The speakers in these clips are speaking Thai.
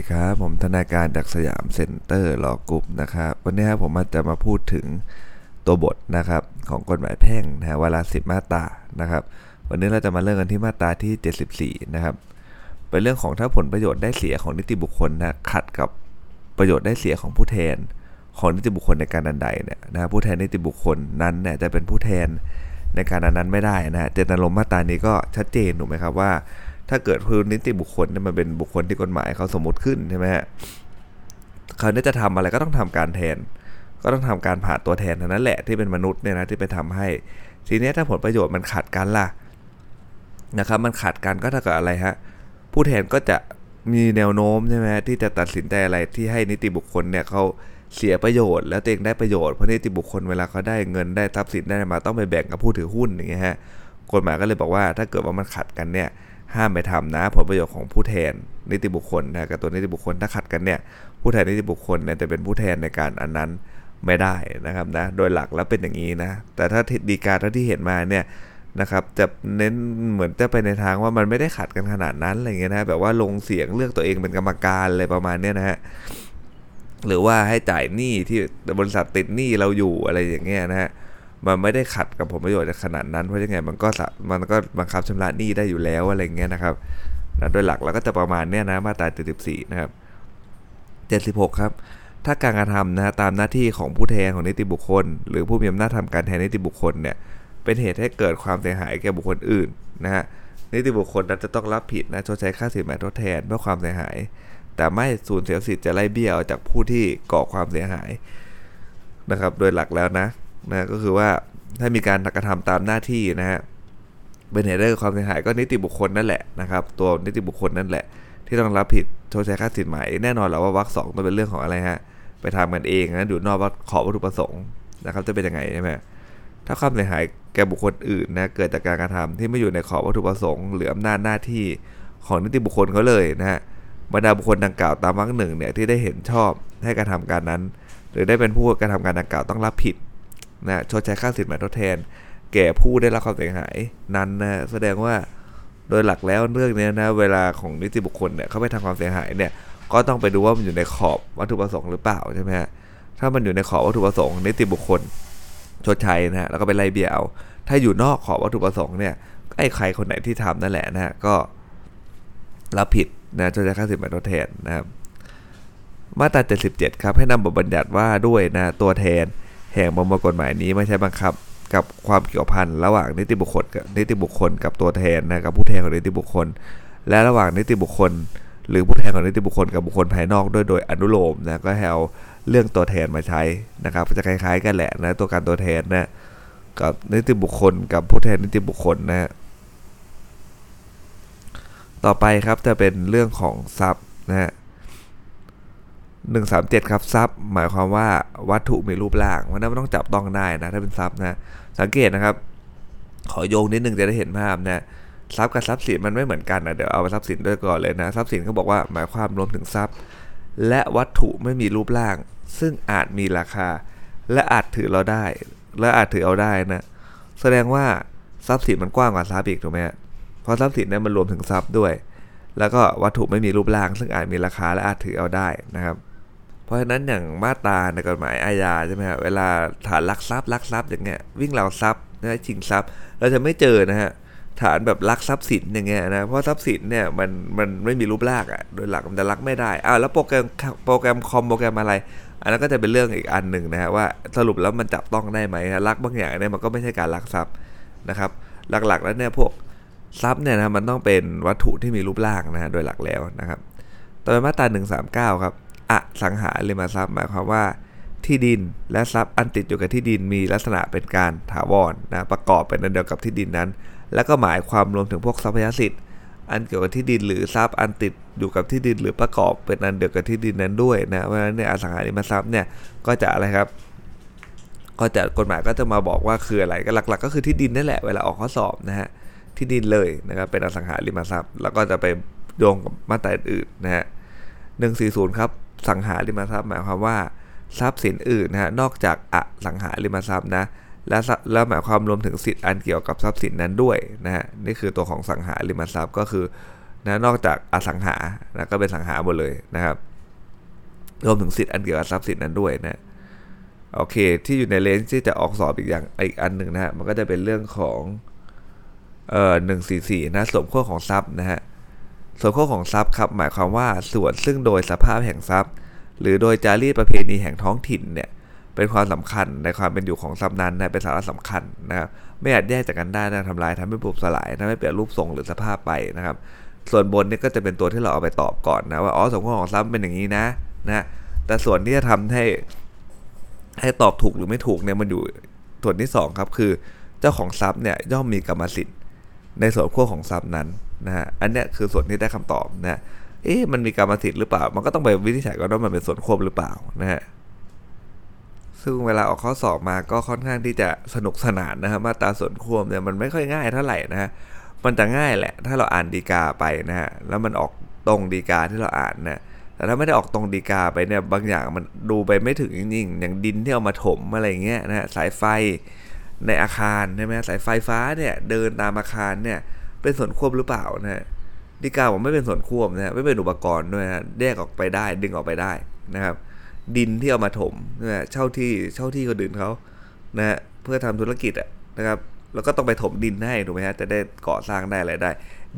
ดีครับผมธนาการจาก Siam Center Law Group นะครับวันนี้ครับผมจะมาพูดถึงตัวบทนะครับของกฎหมายแพ่งนะฮะวันละสิบมาตรานะครับ วันนี้เราจะมาเริ่มกันที่มาตราที่ 74 นะครับ เป็นเรื่องของถ้าผลประโยชน์ได้เสียของนิติบุคคลนะขัดกับประโยชน์ได้เสียของผู้แทน ของนิติบุคคลในการอันใดเนี่ยนะผู้แทนนิติบุคคลนั้นเนี่ยจะเป็นผู้แทนในการอันนั้นไม่ได้นะเจตนารมณ์มาตรานี้ก็ชัดเจนถูกไหมครับว่า ถ้าเกิดคือนิติบุคคลเนี่ยมันเป็นบุคคลที่กฎหมายเขาสมมติขึ้นใช่ไหมฮะเขาเนี่ยจะทำอะไรก็ต้องทำการแทน ก็ต้องทำการผ่าตัวแทนเท่านั้นแหละที่เป็นมนุษย์เนี่ยนะที่ไปทำให้ ทีนี้ถ้าผลประโยชน์มันขัดกันล่ะนะครับมันขัดกันก็เท่ากับอะไรฮะผู้แทนก็จะมีแนวโน้มใช่ไหมที่จะตัดสินใจอะไรที่ให้นิติบุคคลเนี่ยเขาเสียประโยชน์ แล้วตัวเองได้ประโยชน์เพราะนิติบุคคลเวลาเขาได้เงินได้ทรัพย์สินได้มาต้องไปแบ่งกับผู้ถือหุ้นอย่างเงี้ยฮะกฎหมายก็เลยบอกว่าถ้าเกิดว่ามันขัดกันเนี่ย ห้ามไปทำนะ ผลประโยชน์ของผู้แทนนิติบุคคลนะกับตัวนิติบุคคลถ้าขัดกันเนี่ยผู้แทนนิติบุคคลเนี่ยจะเป็นผู้แทนในการอันนั้นไม่ได้นะครับนะโดยหลักแล้วเป็นอย่างนี้นะแต่ถ้าดีการเท่าที่เห็นมาเนี่ยนะครับจะเน้นเหมือนจะไปในทางว่ามันไม่ได้ขัดกันขนาดนั้นอะไรเงี้ยนะแบบว่าลงเสียงเลือกตัวเองเป็นกรรมการอะไรประมาณเนี้ยนะฮะหรือว่าให้จ่ายหนี้ที่บริษัทติดหนี้เราอยู่อะไรอย่างเงี้ยนะฮะ มันไม่ได้ขัดกับผลประโยชน์ขนาดนั้นเพราะยังไงมันก็มันก็บังคับชำระหนี้ได้อยู่แล้วอะไรเงี้ยนะครับนะโดยหลักเราก็จะประมาณเนี้ยนะมาตรา74นะครับ76 ครับถ้าการกระทำนะตามหน้าที่ของผู้แทนของนิติบุคคล หรือผู้มีอำนาจทำการแทนนิติบุคคลเนี่ยเป็นเหตุให้เกิดความเสียหายแก่บุคคลอื่นนะฮะนิติบุคคลนั้นจะต้องรับผิดนะชดใช้ค่าสินไหมทดแทนเพื่อความเสียหาย แต่ไม่สูญเสียสิทธิ์จะไล่เบี้ยอจากผู้ที่ก่อความเสียหายนะครับ โดยหลักแล้วนะ นะก็คือว่าถ้ามีการกระทำตามหน้าที่นะฮะเป็นเหตุให้เกิดความเสียหายก็นิติบุคคลนั่นแหละนะครับ ตัวนิติบุคคลนั่นแหละ ที่ต้องรับผิดชดใช้ค่าสินไหมแน่นอนและว่าวรรคสองต้องเป็นเรื่องของอะไรฮะไปทำกันเองนะอยู่นอกว่าขอวัตถุประสงค์นะครับ จะเป็นยังไงใช่ไหมถ้าความเสียหายแก่บุคคลอื่นนะเกิดจากการกระทำที่ไม่อยู่ในขอบวัตถุประสงค์หรืออำนาจหน้าที่ของนิติบุคคลเขาเลยนะฮะบรรดาบุคคลดังกล่าวตามวรรคหนึ่งเนี่ยที่ได้เห็นชอบให้กระทำการนั้น หรือได้เป็นผู้กระทำการดังกล่าวต้องรับผิด นะชดใช้ค่าสินไหมทดแทน แก่ผู้ได้รับความเสียหายนั้นนะแสดงว่าโดยหลักแล้วเรื่องนี้นะเวลาของนิติบุคคลเนี่ยเขาไปทำความเสียหายเนี่ยก็ต้องไปดูว่ามันอยู่ในขอบวัตถุประสงค์หรือเปล่าใช่ไหมฮะถ้ามันอยู่ในขอบวัตถุประสงค์นิติบุคคลชดใช้นะฮะแล้วก็ไปไล่เบี้ยเอา ถ้าอยู่นอกขอบวัตถุประสงค์เนี่ยไอ้ใครคนไหนที่ทำนั่นแหละนะฮะก็รับผิดนะชดใช้ค่าสินไหมทดแทนนะครับมาตรา77 ครับให้นำบทบัญญัติว่าด้วยนะตัวแทน แห่งประมวลกฎหมายนี้ไม่ใช่บังคับกับความเกี่ยวพันระหว่างนิติบุคคลกับนิติบุคคลกับตัวแทนนะกับผู้แทนของนิติบุคคล และระหว่างนิติบุคคล หรือผู้แทนของนิติบุคคลกับบุคคลภายนอกด้วยโดยอนุโลมนะก็ให้เอาเรื่องตัวแทนมาใช้นะครับจะคล้าย ๆ กันแหละนะตัวการตัวแทนนะกับนิติบุคคล กับผู้แทนนิติบุคคลนะฮะต่อไปครับจะเป็นเรื่องของทรัพย์นะฮะ หนึ่งสามเจ็ดครับทรัพย์หมายความว่าวัตถุมีรูปร่างมันต้องจับต้องได้นะถ้าเป็นทรัพย์นะสังเกตนะครับ ขอโยงนิดนึงจะได้เห็นภาพนะทรัพย์กับทรัพย์สินมันไม่เหมือนกันนะเดี๋ยวเอาทรัพย์สินด้วยก่อนเลยนะทรัพย์สินเขาบอกว่าหมายความรวมถึงทรัพย์ และวัตถุไม่มีรูปร่าง ซึ่งอาจมีราคา และอาจถือเราได้ และอาจถือเอาได้นะแสดงว่าทรัพย์สินมันกว้างกว่าทรัพย์อีกถูกไหมเพราะทรัพย์สินเนี่ยมันรวมถึงทรัพย์ด้วย แล้วก็วัตถุไม่มีรูปร่าง ซึ่งอาจมีราคาและอาจถือเอาได้นะครับ เพราะฉะนั้นอย่างมาตราในกฎหมายอาญาใช่ไหมฮะเวลาฐานลักทรัพย์ลักทรัพย์อย่างเงี้ยวิ่งราวทรัพย์นะชิงทรัพย์ เราจะไม่เจอนะฮะฐานแบบลักทรัพย์สินอย่างเงี้ยนะเพราะทรัพย์สินเนี่ยมันมันไม่มีรูปร่างอะ่ะโดยหลักมันจะลักไม่ได้อ้าวแล้วโปรแกรมโปรแกรมคอมโปรแกรมอะไร อันนั้นก็จะเป็นเรื่องอีกอันหนึ่งนะฮะว่าสรุปแล้วมันจับต้องได้ไหมลักบางอย่างเนี่ยมันก็ไม่ใช่การลักทรัพย์นะครับหลักๆแล้วเนี่ยพวกทรัพย์เนี่ยนะมันต้องเป็นวัตถุที่มีรูปร่างนะฮะโดยหลักแล้วนะครับต่อไปมาตรา139 ครับ อสังหาริมทรัพย์หมายความว่า ที่ดินและทรัพย์อันติดอยู่กับที่ดินมีลักษณะเป็นการถาวรนะประกอบเป็นอันเดียวกับที่ดินนั้น แล้วก็หมายความรวมถึงพวกทรัพยสิทธิ์อันเกี่ยวกับที่ดินหรือทรัพย์อันติดอยู่กับที่ดินหรือประกอบเป็นอันเดียวกับที่ดินนั้นด้วยนะเพราะฉะนั้นเนี่ยอสังหาริมทรัพย์เนี่ยก็จะอะไรครับ ก็จะกฎหมายก็จะมาบอกว่าคืออะไรก็หลัก ๆ ก็คือที่ดินนั่นแหละเวลาออกข้อสอบนะฮะที่ดินเลยนะครับเป็นอสังหาริมทรัพย์ แล้วก็จะไปโยงกับมาตราอื่นนะฮะหนึ่งสี่ศูนย์ครับ สังหาริมทรัพย์หมายความว่า ทรัพย์สินอื่นนะฮะนอกจากอสังหาริมทรัพย์นะและแล้วหมายความรวมถึงสิทธิ์อันเกี่ยวกับทรัพย์สินนั้นด้วยนะฮะนี่คือตัวของสังหาริมทรัพย์ก็คือนะนอกจากอสังหานะก็เป็นสังหาหมดเลยนะครับ รวมถึงสิทธิ์อันเกี่ยวกับทรัพย์สินนั้นด้วยนะโอเค ที่อยู่ในเลนส์ที่จะออกสอบอีกอย่างอีกอันหนึ่งนะฮะมันก็จะเป็นเรื่องของเอ่อหนึ่งสี่สี่นะสมข้อของทรัพย์นะฮะ ส่วนข้อของทรัพย์ครับหมายความว่าส่วนซึ่งโดยสภาพแห่งทรัพย์ หรือโดยจารีตประเพณีแห่งท้องถิ่นเนี่ยเป็นความสำคัญในความเป็นอยู่ของทรัพย์นั้นนะเป็นสาระสำคัญนะครับไม่อาจแยกจากกันได้นะทำลายทำให้บุบสลายทำให้เปลี่ยนรูปทรงหรือสภาพไปนะครับ ส่วนบนนี่ก็จะเป็นตัวที่เราเอาไปตอบก่อนนะว่าอ๋อสมข้อของทรัพย์เป็นอย่างนี้นะนะแต่ส่วนที่จะทำให้ให้ตอบถูกหรือไม่ถูกเนี่ยมันอยู่ส่วนที่2ครับคือ เจ้าของทรัพย์เนี่ยย่อมมีกรรมสิทธิ์ในส่วนขั้วของทรัพย์นั้น นะฮะอันเนี้ยคือส่วนที่ได้คำตอบนะเอ๊ะมันมีกรรมสิทธิ์หรือเปล่า มันก็ต้องไปวินิจฉัยก่อนว่ามันเป็นส่วนควบหรือเปล่านะฮะซึ่งเวลาออกข้อสอบมาก็ค่อนข้างที่จะสนุกสนานนะครับมาตราส่วนควบเนี่ยมันไม่ค่อยง่ายเท่าไหร่นะฮะมันจะง่ายแหละ ถ้าเราอ่านดีกาไปนะฮะแล้วมันออกตรงดีกาที่เราอ่านนะแต่ถ้าไม่ได้ออกตรงดีกาไปเนี่ยบางอย่างมันดูไปไม่ถึงจริงๆอย่างดินที่เอามาถมอะไรเงี้ยนะฮะสายไฟในอาคารใช่ไหมสายไฟฟ้าเนี่ยเดินตามอาคารเนี่ย เป็นส่วนควบหรือเปล่านะฮะดีกาผมไม่เป็นส่วนควบนะฮะไม่เป็นอุปกรณ์ด้วยนะแยกออกไปได้ ดึงออกไปได้นะครับ ดินที่เอามาถมนะเช่าที่เช่าที่คนอื่นเขานะฮะเพื่อทำธุรกิจอะนะครับ แล้วก็ต้องไปถมดินให้ถูกไหมฮะจะได้ก่อสร้างได้อะไรได้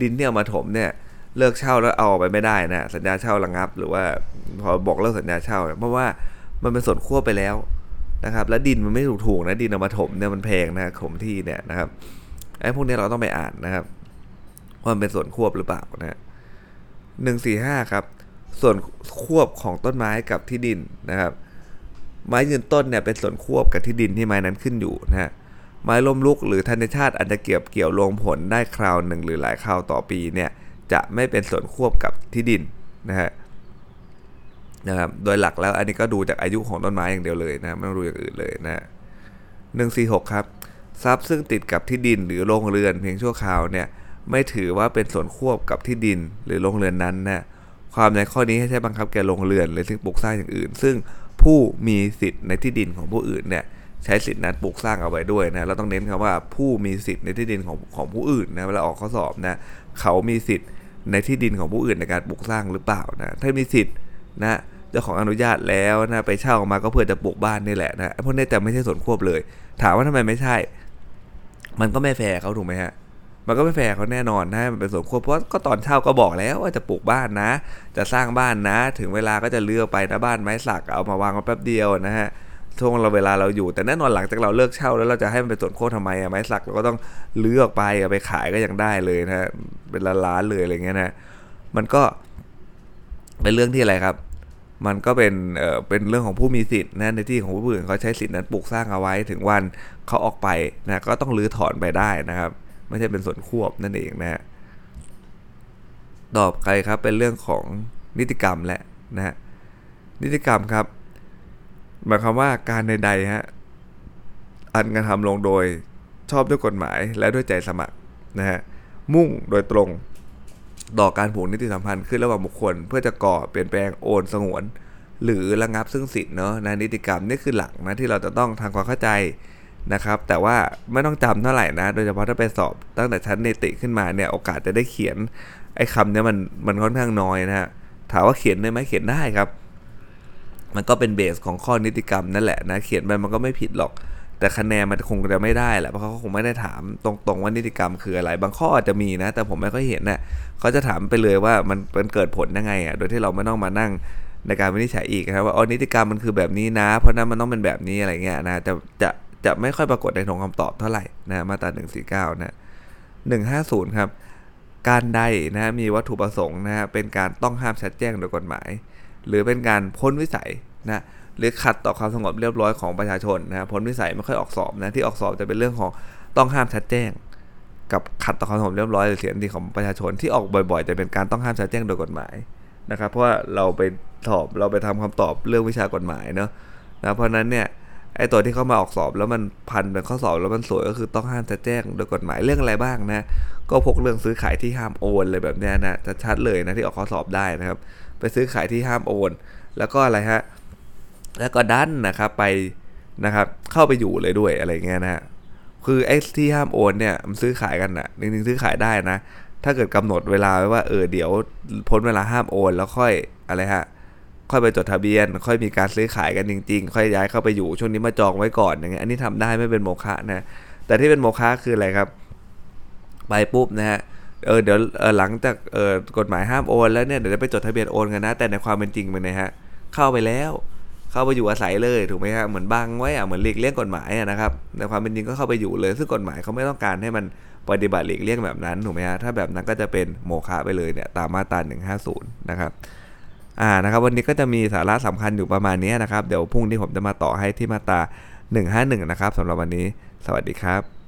ดินที่เอามาถมเนี่ยเลิกเช่าแล้วเอาออกไปไม่ได้นะสัญญาเช่าระงับ หรือว่าพอบอกเลิกสัญญาเช่าเพราะว่ามันเป็นส่วนควบไปแล้วนะครับ แล้วดินมันไม่ถูกถูกนะดินเอามาถมเนี่ยมันแพงนะถมที่เนี่ยนะครับไอ้พวกนี้เราต้องไปอ่านนะครับ ว่ามันเป็นส่วนควบหรือเปล่านะหนึ่งสี่ห้าครับ ส่วนควบของต้นไม้กับที่ดินนะครับ ไม้ยืนต้นเนี่ยเป็นส่วนควบกับที่ดินที่ไม้นั้นขึ้นอยู่นะฮะไม้ล้มลุกหรือธนชาติอาจจะเกี่ยวเกี่ยวลงผลได้คราวหนึ่งหรือหลายคราวต่อปีเนี่ยจะไม่เป็นส่วนควบกับที่ดินนะฮะนะครับโดยหลักแล้วอันนี้ก็ดูจากอายุของต้นไม้อย่างเดียวเลยนะไม่ต้องดูอย่างอื่นเลยนะหนึ่งสี่หกครับทรัพย์ซึ่งติดกับที่ดินหรือโรงเรือนเพียงชั่วคราวเนี่ย ไม่ถือว่าเป็นส่วนควบกับที่ดินหรือโรงเรือนนั้นนะความในข้อนี้ให้ใช้บังคับแก่โรงเรือนหรือสิ่งปลูกสร้างอย่างอื่น ซึ่งผู้มีสิทธิ์ในที่ดินของผู้อื่นเนี่ยใช้สิทธินั้นปลูกสร้างเอาไว้ด้วยนะเราต้องเน้นคำว่าผู้มีสิทธิ์ในที่ดินของของผู้อื่นนะเวลาออกข้อสอบนะเขามีสิทธิ์ในที่ดินของผู้อื่นในการปลูกสร้างหรือเปล่านะถ้ามีสิทธิ์นะเจ้าของอนุญาตแล้วนะไปเช่ามาก็เพื่อจะปลูกบ้านนี่แหละนะพวกนี้แต่ไม่ใช่ส่วนควบเลย ถามว่าทำไมไม่ใช่ มันก็ไม่แฟร์เขาถูกไหมฮะ มันก็ไม่แฟร์เขาแน่นอนนะมันเป็นส่วนควบเพราะก็ตอนเช่าก็บอกแล้วว่าจะปลูกบ้านนะ จะสร้างบ้านนะ ถึงเวลาก็จะเลือกไปนะบ้านไม้สักเอามาวางมาแป๊บเดียวนะฮะช่วงเราเวลาเราอยู่แต่แน่นอนหลังจากเราเลิกเช่าแล้วเราจะให้มันเป็นส่วนโค้ทำไมอะไม้สักเราก็ต้องเลือกไปเอาไปขายก็ยังได้เลยนะฮะเป็นล้านๆเลยอะไรเงี้ยนะมันก็เป็นเรื่องที่อะไรครับ มันก็เป็นเอ่อเป็นเรื่องของผู้มีสิทธิ์นะในที่ของผู้อื่นเขาใช้สิทธิ์นั้นปลูกสร้างเอาไว้ถึงวันเขาออกไปนะก็ต้องรื้อถอนไปได้นะครับ ไม่ใช่เป็นส่วนควบนั่นเองนะฮะต่อไปครับเป็นเรื่องของนิติกรรมแหละนะฮะนิติกรรมครับ หมายความว่าการใดๆฮะอันกระทำลงโดยชอบด้วยกฎหมายและด้วยใจสมัครนะฮะมุ่งโดยตรงต่อการผูกนิติสัมพันธ์ขึ้นระหว่างบุคคล เพื่อจะก่อเปลี่ยนแปลงโอนสงวน หรือระงับซึ่งสิทธิ์เนาะในนิติกรรมนี่คือหลักนะที่เราจะต้องทางความเข้าใจ นะครับ แต่ว่าไม่ต้องจำเท่าไหร่นะ โดยเฉพาะถ้าไปสอบตั้งแต่ชั้นเนติขึ้นมาเนี่ยโอกาสจะได้เขียนไอ้คำเนี้ยมันมันค่อนข้างน้อยนะฮะถามว่าเขียนได้ไหมเขียนได้ครับ มันก็เป็นเบสของข้อนิติกรรมนั่นแหละนะเขียนไปมันก็ไม่ผิดหรอก แต่คะแนนมันคงจะไม่ได้แหละเพราะเขาคงไม่ได้ถามตรงๆว่านิติกรรมคืออะไร บางข้ออาจจะมีนะ แต่ผมไม่ค่อยเห็นนะ่ะเขาจะถามไปเลยว่ามันเป็นเกิดผลยังไงอะโดยที่เราไม่ต้องมานั่งในการวินิจฉัยอีกนะครับว่าอ๋อนิติกรรมมันคือแบบนี้นะ เพราะนั้นมันต้องเป็นแบบนี้อะไรเงี้ยนะจะจะ จะไม่ค่อยปรากฏในทงคำตอบเท่าไหร่นะมาตรา149นะ150 ครับ การใดนะมีวัตถุประสงค์นะเป็นการต้องห้ามชัดแจ้งโดยกฎหมาย หรือเป็นการพ้นวิสัยนะหรือขัดต่อความสงบเรียบร้อยของประชาชนนะพ้นวิสัยไม่ค่อยออกสอบนะที่ออกสอบจะเป็นเรื่องของต้องห้ามชัดแจ้ง กับขัดต่อความสงบเรียบร้อยหรือเสียงดีของประชาชนที่ออกบ่อยๆ จะเป็นการต้องห้ามชัดแจ้งโดยกฎหมายนะครับเพราะว่าเราไปสอบเราไปทำคำตอบเรื่องวิชากฎหมายเนาะนะเพราะนั้นเนี่ย ไอตัวที่เข้ามาออกสอบแล้วมันพันเป็นข้อสอบแล้วมันสวยก็คือต้องห้ามชัดแจ้งโดยกฎหมายเรื่องอะไรบ้างนะ ก็พวกเรื่องซื้อขายที่ห้ามโอนเลยแบบนี้นะจะชัดเลยนะที่ออกข้อสอบได้นะครับ ไปซื้อขายที่ห้ามโอน แล้วก็อะไรฮะแล้วก็ดันนะครับไปนะครับเข้าไปอยู่เลยด้วยอะไรเงี้ยนะคือไอ้ที่ห้ามโอนเนี่ยมันซื้อขายกันอนะจริงๆซื้อขายได้นะ ถ้าเกิดกำหนดเวลาไว้ว่าเออเดี๋ยวพ้นเวลาห้ามโอน แล้วค่อยอะไรฮะ ค่อยไปจดทะเบียน ค่อยมีการซื้อขายกันจริง ๆ ค่อยย้ายเข้าไปอยู่ช่วงนี้มาจองไว้ก่อนอย่างเงี้ยอันนี้ทำได้ไม่เป็นโมฆะนะแต่ที่เป็นโมฆะคืออะไรครับไปปุ๊บนะฮะเออเดี๋ยวเออหลังจากเออกฎหมายห้ามโอนแล้วเนี่ยเดี๋ยวจะไปจดทะเบียนโอนกันนะ แต่ในความเป็นจริงมันนะฮะเข้าไปแล้ว เข้าไปอยู่อาศัยเลยถูกไหมฮะเหมือนบังไว้อะเหมือนหลีกเลี่ยงกฎหมายอะนะครับในความเป็นจริงก็เข้าไปอยู่เลยซึ่งกฎหมายเขาไม่ต้องการให้มันปฏิบัติหลีกเลี่ยงแบบนั้นถูกไหมฮะถ้าแบบนั้นก็จะเป็นโมฆะไปเลยเนี่ยตามมาตรา150 นะครับ อ่านะครับวันนี้ก็จะมีสาระสำคัญอยู่ประมาณนี้นะครับ เดี๋ยวพรุ่งนี้ผมจะมาต่อให้ที่มาตรา151 นะครับสำหรับวันนี้ สวัสดีครับ